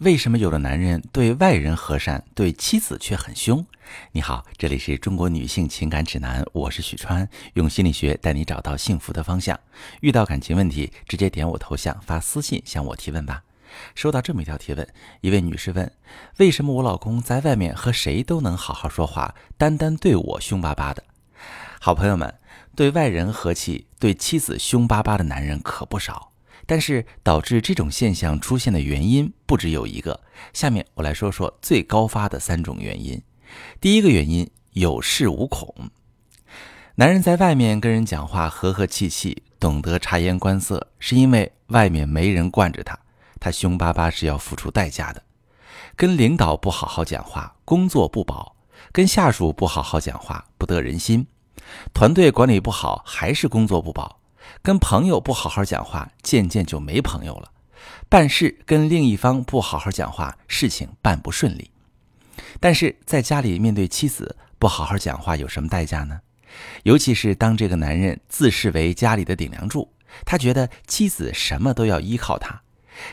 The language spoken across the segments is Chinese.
为什么有的男人对外人和善，对妻子却很凶？你好，这里是中国女性情感指南，我是许川，用心理学带你找到幸福的方向。遇到感情问题，直接点我头像发私信向我提问吧。收到这么一条提问，一位女士问：为什么我老公在外面和谁都能好好说话，单单对我凶巴巴的？好朋友们，对外人和气，对妻子凶巴巴的男人可不少。但是导致这种现象出现的原因不只有一个，下面我来说说最高发的三种原因。第一个原因有恃无恐，男人在外面跟人讲话和和气气，懂得察言观色，是因为外面没人惯着他，他凶巴巴是要付出代价的。跟领导不好好讲话，工作不保；跟下属不好好讲话，不得人心；团队管理不好，还是工作不保。跟朋友不好好讲话，渐渐就没朋友了；办事跟另一方不好好讲话，事情办不顺利。但是在家里面对妻子不好好讲话有什么代价呢？尤其是当这个男人自视为家里的顶梁柱，他觉得妻子什么都要依靠他，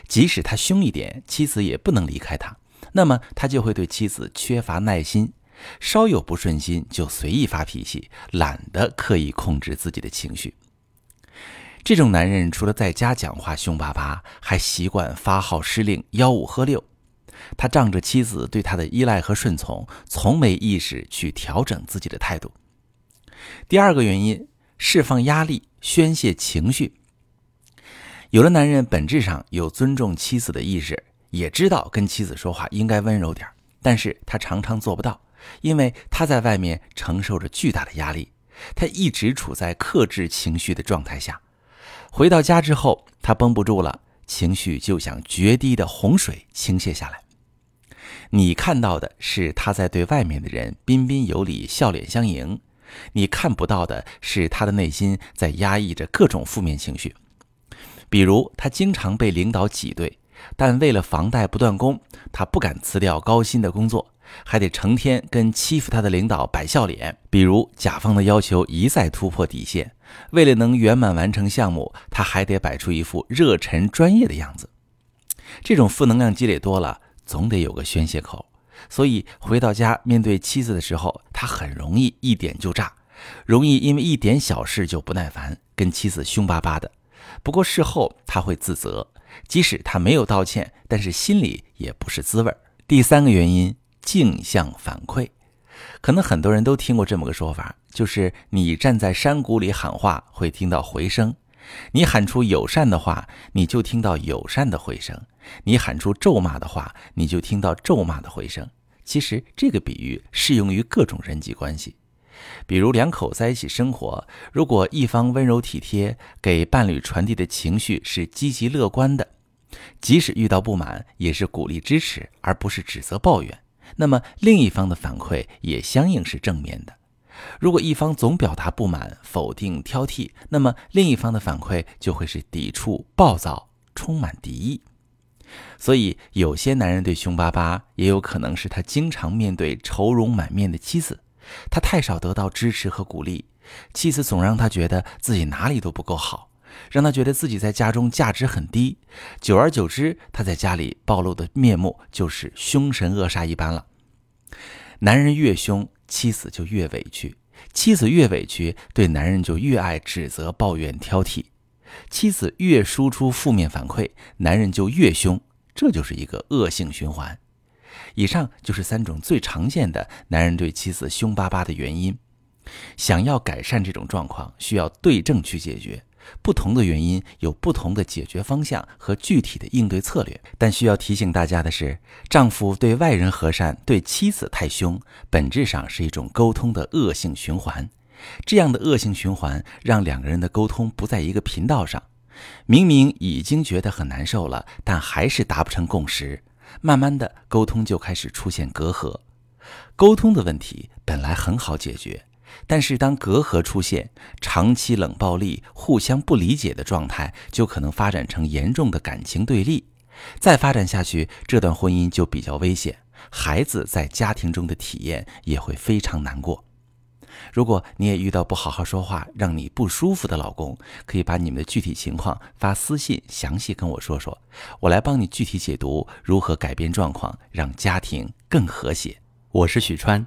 即使他凶一点，妻子也不能离开他，那么他就会对妻子缺乏耐心，稍有不顺心就随意发脾气，懒得刻意控制自己的情绪。这种男人除了在家讲话凶巴巴，还习惯发号施令、吆五喝六。他仗着妻子对他的依赖和顺从，从没意识去调整自己的态度。第二个原因，释放压力、宣泄情绪。有的男人本质上有尊重妻子的意识，也知道跟妻子说话应该温柔点但是他常常做不到，因为他在外面承受着巨大的压力，他一直处在克制情绪的状态下。回到家之后，他绷不住了，情绪就像决堤的洪水倾泻下来。你看到的是他在对外面的人彬彬有礼、笑脸相迎，你看不到的是他的内心在压抑着各种负面情绪。比如，他经常被领导挤兑，但为了房贷不断供，他不敢辞掉高薪的工作。还得成天跟欺负他的领导摆笑脸，比如甲方的要求一再突破底线，为了能圆满完成项目，他还得摆出一副热忱专业的样子。这种负能量积累多了，总得有个宣泄口，所以回到家面对妻子的时候，他很容易一点就炸，容易因为一点小事就不耐烦，跟妻子凶巴巴的。不过事后他会自责，即使他没有道歉，但是心里也不是滋味第三个原因。镜像反馈，可能很多人都听过这么个说法，就是你站在山谷里喊话，会听到回声；你喊出友善的话，你就听到友善的回声；你喊出咒骂的话，你就听到咒骂的回声。其实这个比喻适用于各种人际关系，比如两口在一起生活，如果一方温柔体贴，给伴侣传递的情绪是积极乐观的，即使遇到不满，也是鼓励支持，而不是指责抱怨。那么另一方的反馈也相应是正面的。如果一方总表达不满、否定、挑剔，那么另一方的反馈就会是抵触、暴躁、充满敌意。所以，有些男人对凶巴巴，也有可能是他经常面对愁容满面的妻子，他太少得到支持和鼓励，妻子总让他觉得自己哪里都不够好，让他觉得自己在家中价值很低。久而久之，他在家里暴露的面目就是凶神恶煞一般了。男人越凶，妻子就越委屈；妻子越委屈，对男人就越爱指责、抱怨、挑剔。妻子越输出负面反馈，男人就越凶，这就是一个恶性循环。以上就是三种最常见的男人对妻子凶巴巴的原因。想要改善这种状况，需要对症去解决。不同的原因有不同的解决方向和具体的应对策略，但需要提醒大家的是，丈夫对外人和善，对妻子太凶，本质上是一种沟通的恶性循环。这样的恶性循环让两个人的沟通不在一个频道上，明明已经觉得很难受了，但还是达不成共识，慢慢的沟通就开始出现隔阂。沟通的问题本来很好解决。但是，当隔阂出现，长期冷暴力、互相不理解的状态，就可能发展成严重的感情对立。再发展下去，这段婚姻就比较危险，孩子在家庭中的体验也会非常难过。如果你也遇到不好好说话让你不舒服的老公，可以把你们的具体情况发私信详细跟我说说，我来帮你具体解读如何改变状况，让家庭更和谐。我是许川，